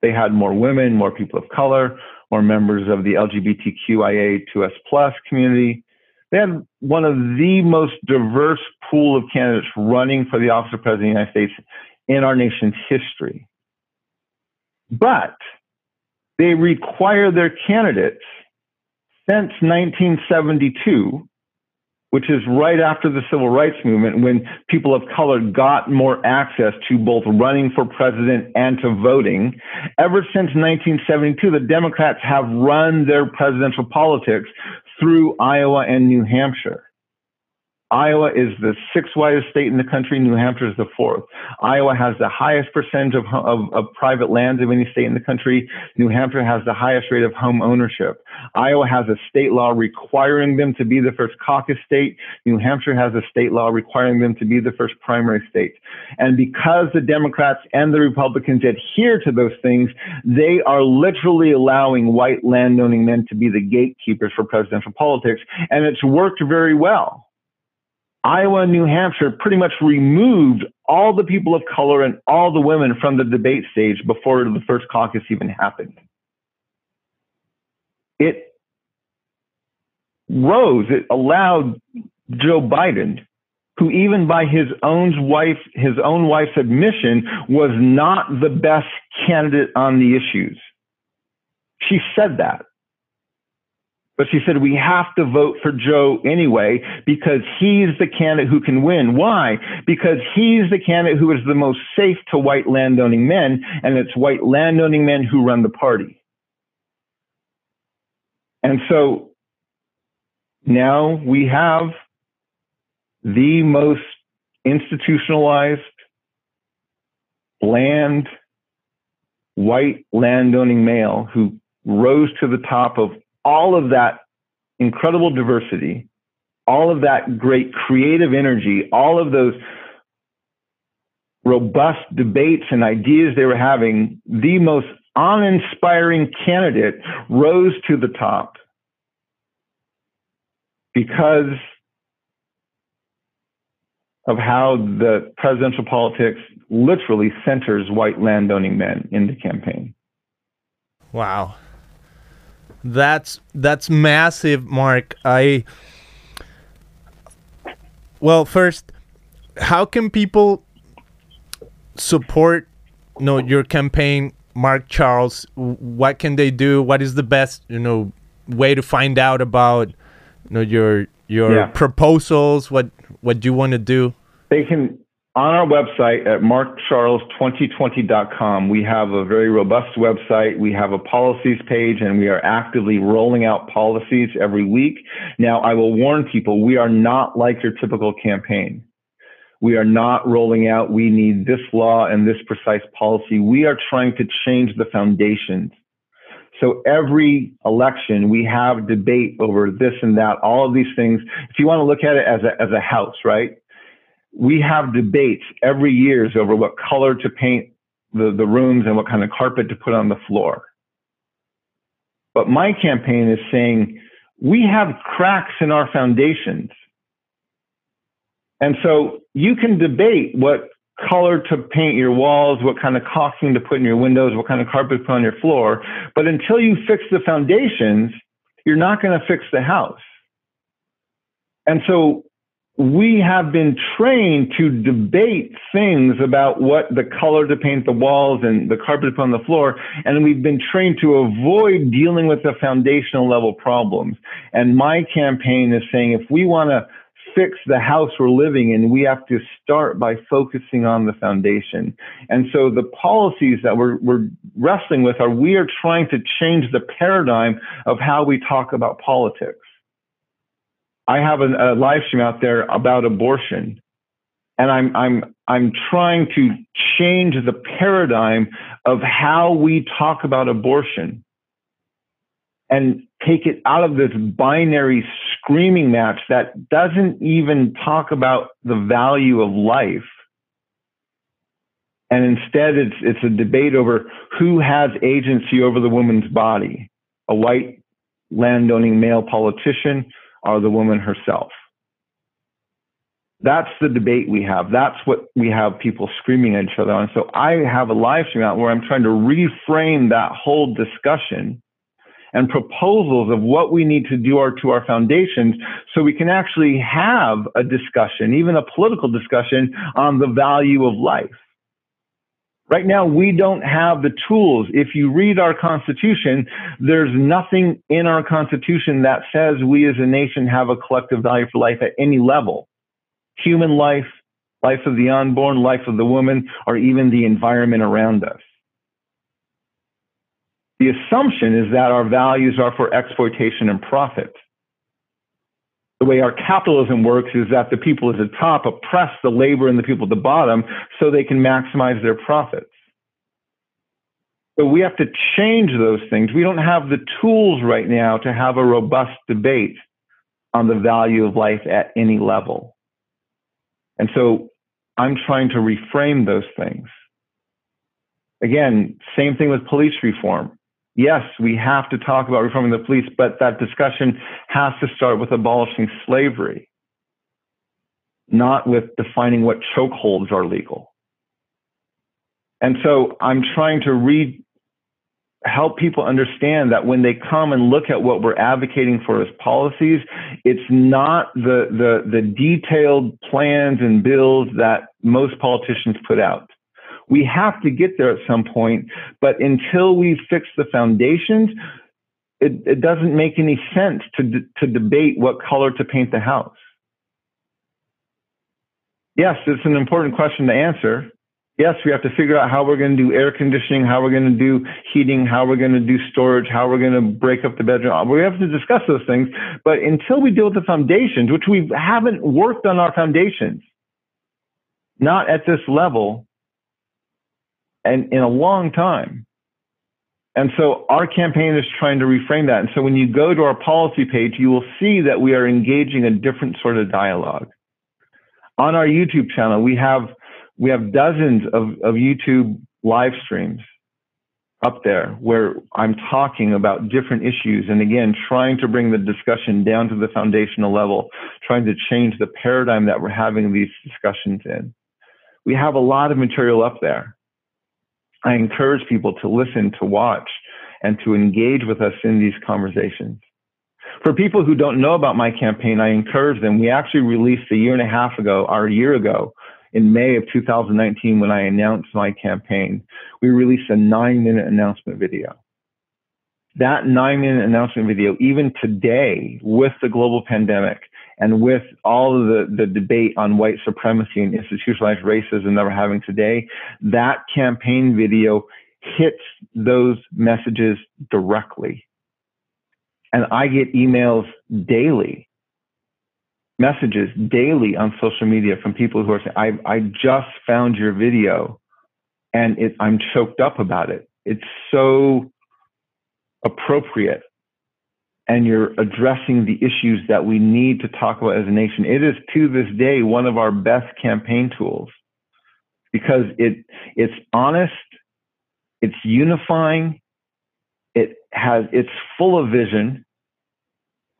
They had more women, more people of color, more members of the LGBTQIA2S plus community, they had one of the most diverse pool of candidates running for the office of president of the United States in our nation's history. But they require their candidates since 1972 which is right after the civil rights movement when people of color got more access to both running for president and to voting. Ever since 1972, the Democrats have run their presidential politics through Iowa and New Hampshire. Iowa is the sixth widest state in the country. New Hampshire is the fourth. Iowa has the highest percentage of, of, of, private lands of any state in the country. New Hampshire has the highest rate of home ownership. Iowa has a state law requiring them to be the first caucus state. New Hampshire has a state law requiring them to be the first primary state. And because the Democrats and the Republicans adhere to those things, they are literally allowing white landowning men to be the gatekeepers for presidential politics. And it's worked very well. Iowa and New Hampshire pretty much removed all the people of color and all the women from the debate stage before the first caucus even happened. It rose, it allowed Joe Biden, who even by his own wife, his own wife's admission, was not the best candidate on the issues. She said that. But she said, we have to vote for Joe anyway because he's the candidate who can win. Why? Because he's the candidate who is the most safe to white landowning men, and it's white landowning men who run the party. And so now we have the most institutionalized, bland, white landowning male who rose to the top of all of that incredible diversity, all of that great creative energy, all of those robust debates and ideas they were having, the most uninspiring candidate rose to the top because of how the presidential politics literally centers white landowning men in the campaign. Wow. That's that's massive, Mark. I well, first, how can people support you know your campaign, Mark Charles? What can they do? What is the best you know way to find out about you know your your yeah. proposals? What what you want to do? They can on our website at markcharles2020.com, we have a very robust website. We have a policies page and we are actively rolling out policies every week. Now, I will warn people, we are not like your typical campaign. We are not rolling out, we need this law and this precise policy. We are trying to change the foundations. So every election, we have debate over this and that, all of these things. If you want to look at it as a, as a house, right? We have debates every year over what color to paint the, the rooms and what kind of carpet to put on the floor. But my campaign is saying we have cracks in our foundations. And so you can debate what color to paint your walls, what kind of caulking to put in your windows, what kind of carpet to put on your floor. But until you fix the foundations, you're not going to fix the house. And so we have been trained to debate things about what the color to paint the walls and the carpet on the floor. And we've been trained to avoid dealing with the foundational level problems. And my campaign is saying if we want to fix the house we're living in, we have to start by focusing on the foundation. And so the policies that we're, we're wrestling with are we are trying to change the paradigm of how we talk about politics. I have a, a live stream out there about abortion, and I'm I'm I'm trying to change the paradigm of how we talk about abortion and take it out of this binary screaming match that doesn't even talk about the value of life. And instead, it's, it's a debate over who has agency over the woman's body a white landowning male politician or the woman herself. That's the debate we have. That's what we have people screaming at each other on. So I have a live stream out where I'm trying to reframe that whole discussion and proposals of what we need to do our, to our foundations so we can actually have a discussion, even a political discussion on the value of life. Right now, we don't have the tools. If you read our Constitution, there's nothing in our Constitution that says we as a nation have a collective value for life at any level. Human life, life of the unborn, life of the woman, or even the environment around us. The assumption is that our values are for exploitation and profit. The way our capitalism works is that the people at the top oppress the labor and the people at the bottom so they can maximize their profits. So we have to change those things. We don't have the tools right now to have a robust debate on the value of life at any level. And so I'm trying to reframe those things. Again, same thing with police reform yes, we have to talk about reforming the police, but that discussion has to start with abolishing slavery, not with defining what chokeholds are legal. And so I'm trying to read, help people understand that when they come and look at what we're advocating for as policies, it's not the, the, the detailed plans and bills that most politicians put out. We have to get there at some point, but until we fix the foundations, it, it doesn't make any sense to, to debate what color to paint the house. Yes, it's an important question to answer. Yes, we have to figure out how we're going to do air conditioning, how we're going to do heating, how we're going to do storage, how we're going to break up the bedroom. We have to discuss those things. But until we deal with the foundations, which we haven't worked on our foundations, not at this level, and in a long time. And so our campaign is trying to reframe that. And so when you go to our policy page, you will see that we are engaging a different sort of dialogue. On our YouTube channel, we have we have dozens of, of YouTube live streams up there where I'm talking about different issues and again trying to bring the discussion down to the foundational level, trying to change the paradigm that we're having these discussions in. We have a lot of material up there. I encourage people to listen, to watch, and to engage with us in these conversations. For people who don't know about my campaign, I encourage them. We actually released a year and a half ago, or a year ago, in May of 2019, when I announced my campaign, we released a nine minute announcement video. That nine minute announcement video, even today, with the global pandemic, and with all of the, the debate on white supremacy and institutionalized racism that we're having today, that campaign video hits those messages directly. And I get emails daily, messages daily on social media from people who are saying, I, I just found your video and it, I'm choked up about it. It's so appropriate and you're addressing the issues that we need to talk about as a nation. It is to this day one of our best campaign tools because it it's honest, it's unifying, it has it's full of vision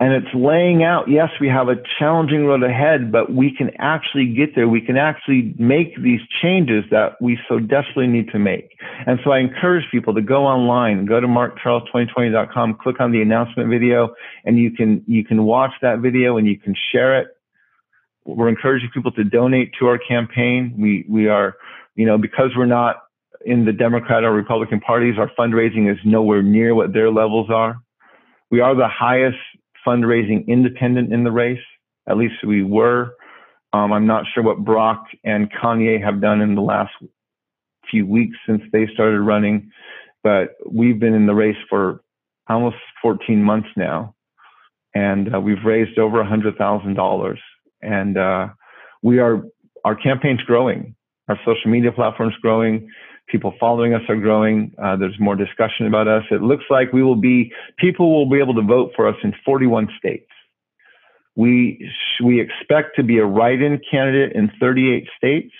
and it's laying out yes we have a challenging road ahead but we can actually get there. We can actually make these changes that we so desperately need to make. And so i encourage people to go online go to markcharles2020.com click on the announcement video and you can you can watch that video and you can share it. We're encouraging people to donate to our campaign. We we are you know because we're not in the democrat or republican parties our fundraising is nowhere near what their levels are. We are the highest fundraising independent in the race. At least we were. Um, I'm not sure what Brock and Kanye have done in the last few weeks since they started running, but we've been in the race for almost 14 months now, and uh, we've raised over $100,000. And uh, we are our campaign's growing, our social media platform's growing people following us are growing. Uh, there's more discussion about us. It looks like we will be, people will be able to vote for us in 41 states. We, we expect to be a write-in candidate in 38 states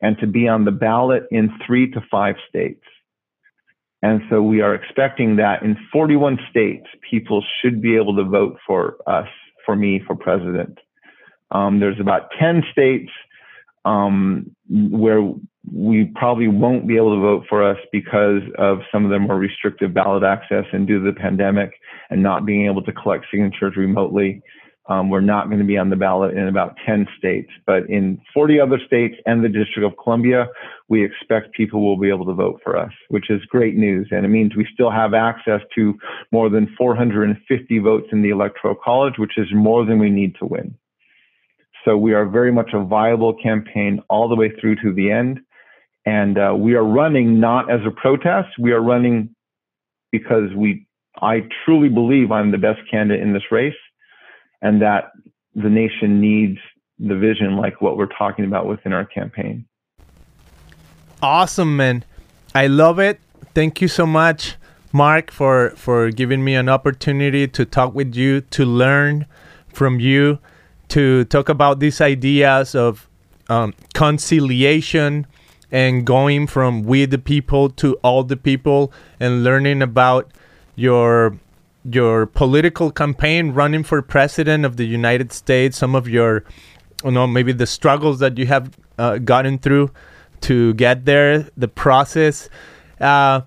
and to be on the ballot in three to five states. And so we are expecting that in 41 states, people should be able to vote for us, for me, for president. Um, there's about 10 states um, where we probably won't be able to vote for us because of some of the more restrictive ballot access and due to the pandemic and not being able to collect signatures remotely. Um, we're not going to be on the ballot in about 10 states, but in 40 other states and the District of Columbia, we expect people will be able to vote for us, which is great news. And it means we still have access to more than 450 votes in the Electoral College, which is more than we need to win. So we are very much a viable campaign all the way through to the end. And uh, we are running not as a protest. We are running because we, I truly believe I'm the best candidate in this race and that the nation needs the vision like what we're talking about within our campaign. Awesome, man. I love it. Thank you so much, Mark, for, for giving me an opportunity to talk with you, to learn from you, to talk about these ideas of um, conciliation and going from we the people to all the people and learning about your your political campaign running for president of the United States some of your you know maybe the struggles that you have uh, gotten through to get there the process. Uh,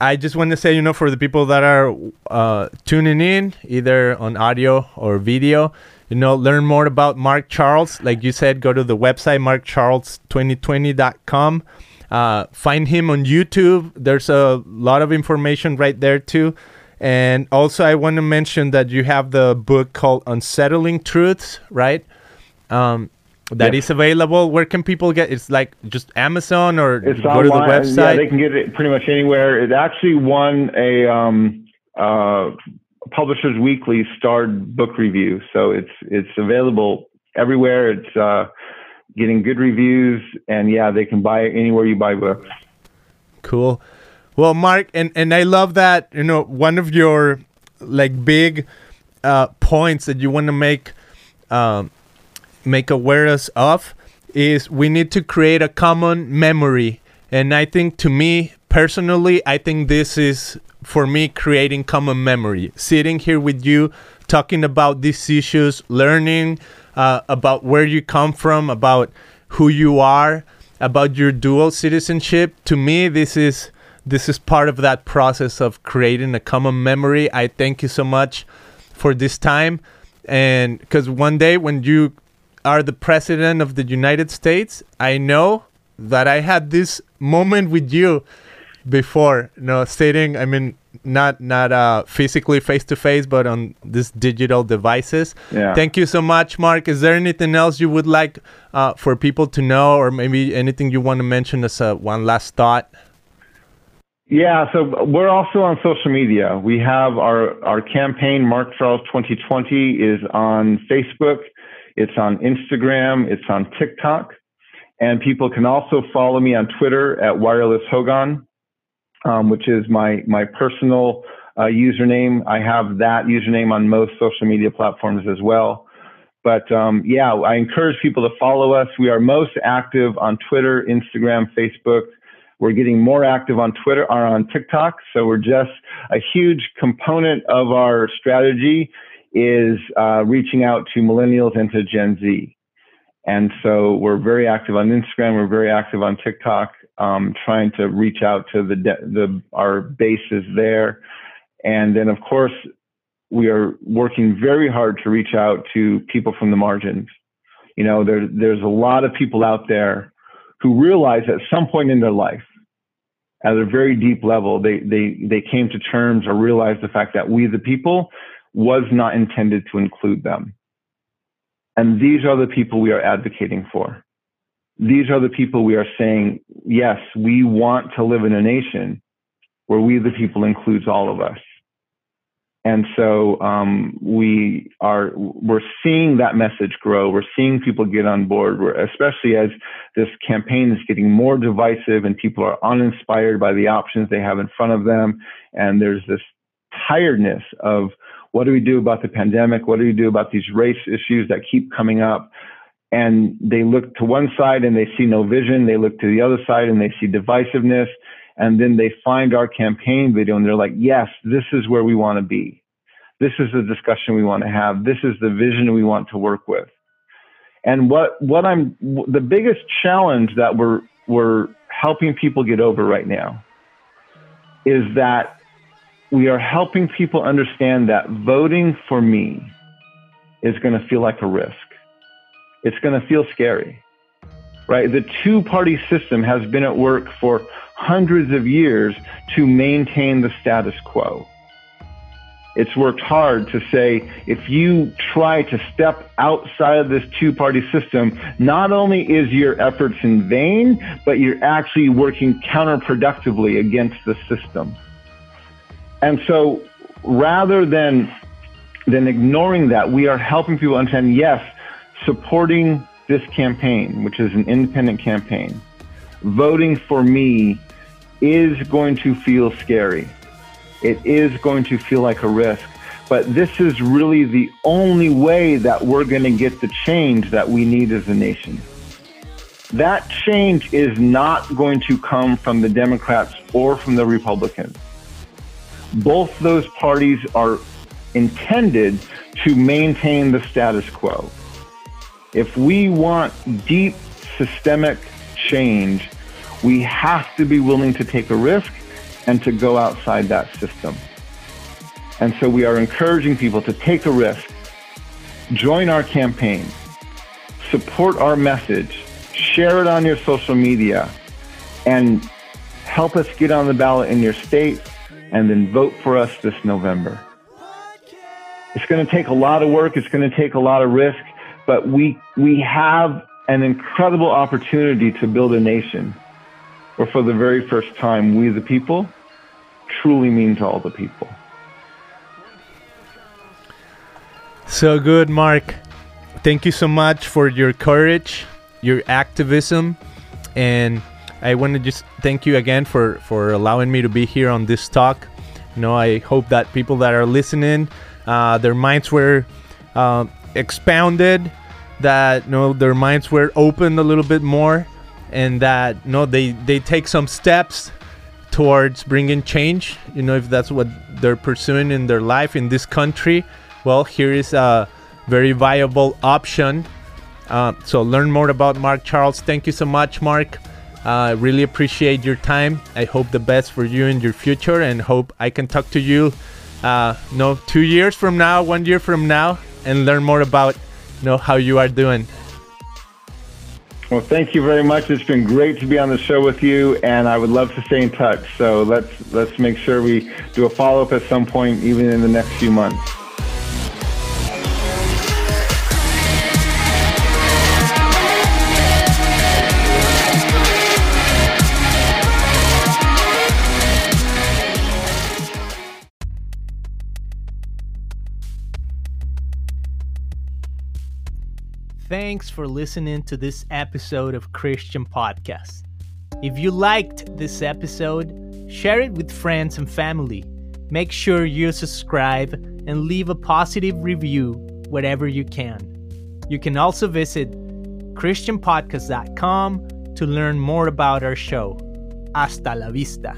I just want to say, you know, for the people that are uh, tuning in, either on audio or video, you know, learn more about Mark Charles, like you said, go to the website markcharles2020.com. Uh, find him on YouTube. There's a lot of information right there too. And also, I want to mention that you have the book called Unsettling Truths, right? Um, that yep. is available. Where can people get? It's like just Amazon or it's go online. to the website. Yeah, they can get it pretty much anywhere. It actually won a um, uh, Publishers Weekly starred book review, so it's it's available everywhere. It's uh, getting good reviews, and yeah, they can buy it anywhere you buy books. Cool. Well, Mark, and and I love that. You know, one of your like big uh, points that you want to make um, make awareness of is we need to create a common memory, and I think to me personally, I think this is for me creating common memory. Sitting here with you talking about these issues learning uh, about where you come from about who you are about your dual citizenship to me this is this is part of that process of creating a common memory. I thank you so much for this time. And because one day when you are the president of the united states i know that i had this moment with you before you know stating i mean not not uh physically face to face but on these digital devices. Yeah. thank you so much mark. Is there anything else you would like uh, for people to know or maybe anything you want to mention as a one last thought? Yeah so we're also on social media. We have our our campaign mark charles 2020 is on facebook. It's on instagram. It's on tiktok and people can also follow me on twitter at wireless hogan um, which is my my personal uh, username. I have that username on most social media platforms as well. But um, yeah, I encourage people to follow us. We are most active on Twitter, Instagram, Facebook. We're getting more active on Twitter or on TikTok. So we're just a huge component of our strategy is uh, reaching out to millennials and to Gen Z. And so we're very active on Instagram. We're very active on TikTok, um, trying to reach out to the, the our bases there. And then, of course, we are working very hard to reach out to people from the margins. You know, there, there's a lot of people out there who realize at some point in their life, at a very deep level, they, they, they came to terms or realized the fact that we, the people, was not intended to include them. And these are the people we are advocating for. These are the people we are saying, yes, we want to live in a nation where we, the people, includes all of us. And so um, we are we're seeing that message grow. We're seeing people get on board, we're, especially as this campaign is getting more divisive and people are uninspired by the options they have in front of them. And there's this tiredness of what do we do about the pandemic? What do we do about these race issues that keep coming up? And they look to one side and they see no vision. They look to the other side and they see divisiveness. And then they find our campaign video and they're like, yes, this is where we want to be. This is the discussion we want to have. This is the vision we want to work with. And what, what I'm, the biggest challenge that we're, we're helping people get over right now is that we are helping people understand that voting for me is going to feel like a risk. It's going to feel scary, right? The two party system has been at work for hundreds of years to maintain the status quo. It's worked hard to say if you try to step outside of this two party system, not only is your efforts in vain, but you're actually working counterproductively against the system. And so rather than than ignoring that, we are helping people understand, yes, supporting this campaign, which is an independent campaign, voting for me is going to feel scary. It is going to feel like a risk. But this is really the only way that we're going to get the change that we need as a nation. That change is not going to come from the Democrats or from the Republicans both those parties are intended to maintain the status quo. If we want deep systemic change, we have to be willing to take a risk and to go outside that system. And so we are encouraging people to take a risk, join our campaign, support our message, share it on your social media, and help us get on the ballot in your state and then vote for us this November. It's going to take a lot of work. It's going to take a lot of risk, but we, we have an incredible opportunity to build a nation where for the very first time, we the people truly means all the people. So good, Mark. Thank you so much for your courage, your activism, and I want to just thank you again for for allowing me to be here on this talk. You know, I hope that people that are listening, uh, their minds were uh, expounded, that you know their minds were opened a little bit more, and that you know they they take some steps towards bringing change. You know, if that's what they're pursuing in their life in this country, well, here is a very viable option. Uh, so learn more about Mark Charles. Thank you so much, Mark. I uh, really appreciate your time. I hope the best for you in your future and hope I can talk to you uh, no two years from now, one year from now, and learn more about you know how you are doing. Well, thank you very much. It's been great to be on the show with you, and I would love to stay in touch. So let's let's make sure we do a follow up at some point, even in the next few months. Thanks for listening to this episode of Christian Podcast. If you liked this episode, share it with friends and family. Make sure you subscribe and leave a positive review wherever you can. You can also visit ChristianPodcast.com to learn more about our show. Hasta la vista.